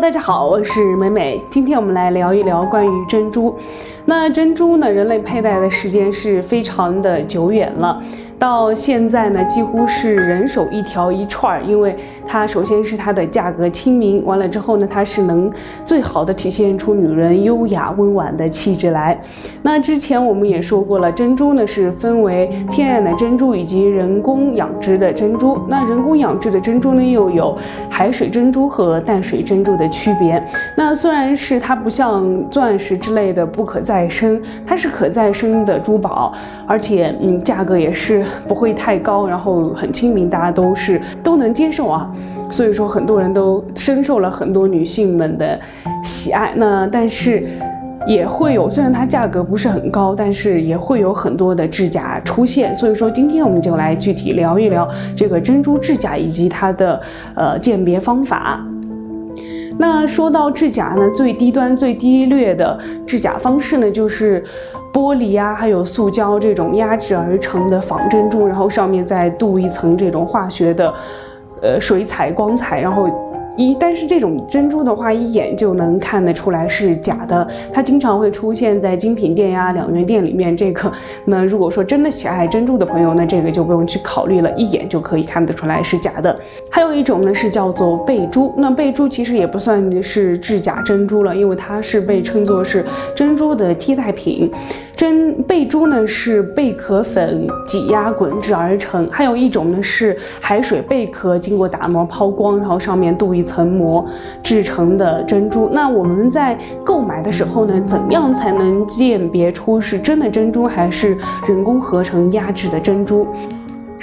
大家好，我是美美。今天我们来聊一聊关于珍珠。那珍珠呢，人类佩戴的时间是非常的久远了。到现在呢，几乎是人手一条一串儿，因为它首先是它的价格亲民，完了之后呢，它是能最好的体现出女人优雅温婉的气质来。那之前我们也说过了，珍珠呢是分为天然的珍珠以及人工养殖的珍珠。那人工养殖的珍珠呢，又有海水珍珠和淡水珍珠的区别。那虽然是它不像钻石之类的不可再再生，它是可再生的珠宝，而且嗯，价格也是。不会太高，然后很亲民，大家都是都能接受啊。所以说，很多人都深受了很多女性们的喜爱。那但是也会有，虽然它价格不是很高，但是也会有很多的制假出现。所以说，今天我们就来具体聊一聊这个珍珠制假以及它的呃鉴别方法。那说到制假呢，最低端、最低劣的制假方式呢，就是玻璃啊，还有塑胶这种压制而成的仿真珠，然后上面再镀一层这种化学的，呃，水彩、光彩，然后。一，但是这种珍珠的话，一眼就能看得出来是假的。它经常会出现在精品店呀、两元店里面。这个，那如果说真的喜爱珍珠的朋友，那这个就不用去考虑了，一眼就可以看得出来是假的。还有一种呢，是叫做贝珠。那贝珠其实也不算是制假珍珠了，因为它是被称作是珍珠的替代品。真贝珠呢是贝壳粉挤压滚制而成，还有一种呢是海水贝壳经过打磨抛光，然后上面镀一层膜制成的珍珠。那我们在购买的时候呢，怎样才能鉴别出是真的珍珠还是人工合成压制的珍珠？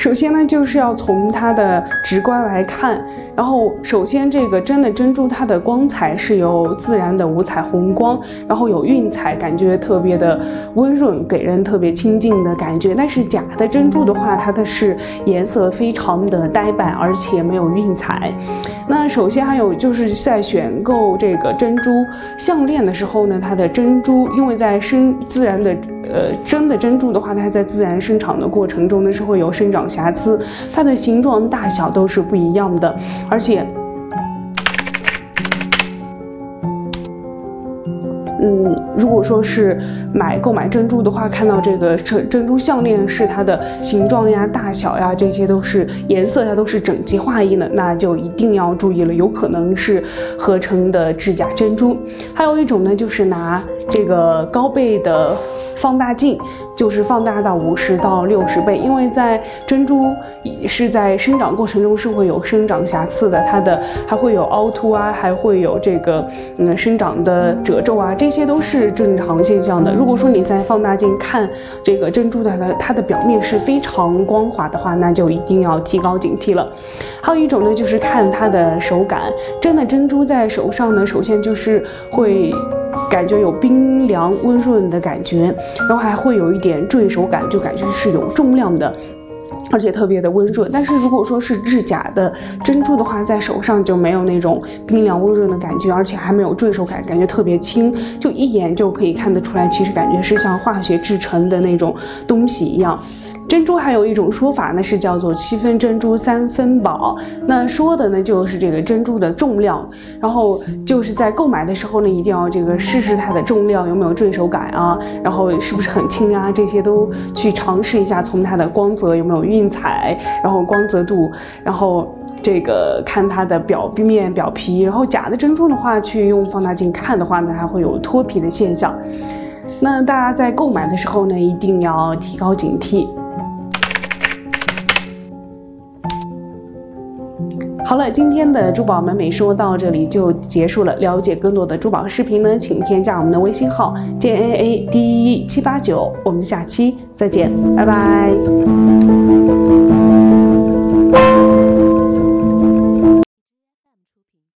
首先呢，就是要从它的直观来看。然后，首先这个真的珍珠，它的光彩是有自然的五彩虹光，然后有晕彩，感觉特别的温润，给人特别亲近的感觉。但是假的珍珠的话，它的是颜色非常的呆板，而且没有晕彩。那首先还有就是在选购这个珍珠项链的时候呢，它的珍珠因为在生自然的。呃，真的珍珠的话，它在自然生长的过程中呢，是会有生长瑕疵，它的形状大小都是不一样的，而且。嗯，如果说是买购买珍珠的话，看到这个珍珍珠项链是它的形状呀、大小呀，这些都是颜色呀，都是整齐划一的，那就一定要注意了，有可能是合成的制假珍珠。还有一种呢，就是拿这个高倍的放大镜。就是放大到五十到六十倍，因为在珍珠是在生长过程中是会有生长瑕疵的，它的还会有凹凸啊，还会有这个嗯生长的褶皱啊，这些都是正常现象的。如果说你在放大镜看这个珍珠的它的表面是非常光滑的话，那就一定要提高警惕了。还有一种呢，就是看它的手感，真的珍珠在手上呢，首先就是会。感觉有冰凉温润的感觉，然后还会有一点坠手感，就感觉是有重量的，而且特别的温润。但是如果说是制假的珍珠的话，在手上就没有那种冰凉温润的感觉，而且还没有坠手感，感觉特别轻，就一眼就可以看得出来，其实感觉是像化学制成的那种东西一样。珍珠还有一种说法呢，是叫做七分珍珠三分宝。那说的呢就是这个珍珠的重量，然后就是在购买的时候呢，一定要这个试试它的重量有没有坠手感啊，然后是不是很轻啊，这些都去尝试一下。从它的光泽有没有晕彩，然后光泽度，然后这个看它的表面表皮。然后假的珍珠的话，去用放大镜看的话呢，还会有脱皮的现象。那大家在购买的时候呢，一定要提高警惕。好了，今天的珠宝美美说到这里就结束了。了解更多的珠宝视频呢，请添加我们的微信号 j a a d 一七八九。我们下期再见，拜拜。